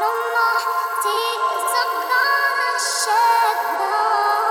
طمحتي سقعنا الشدة.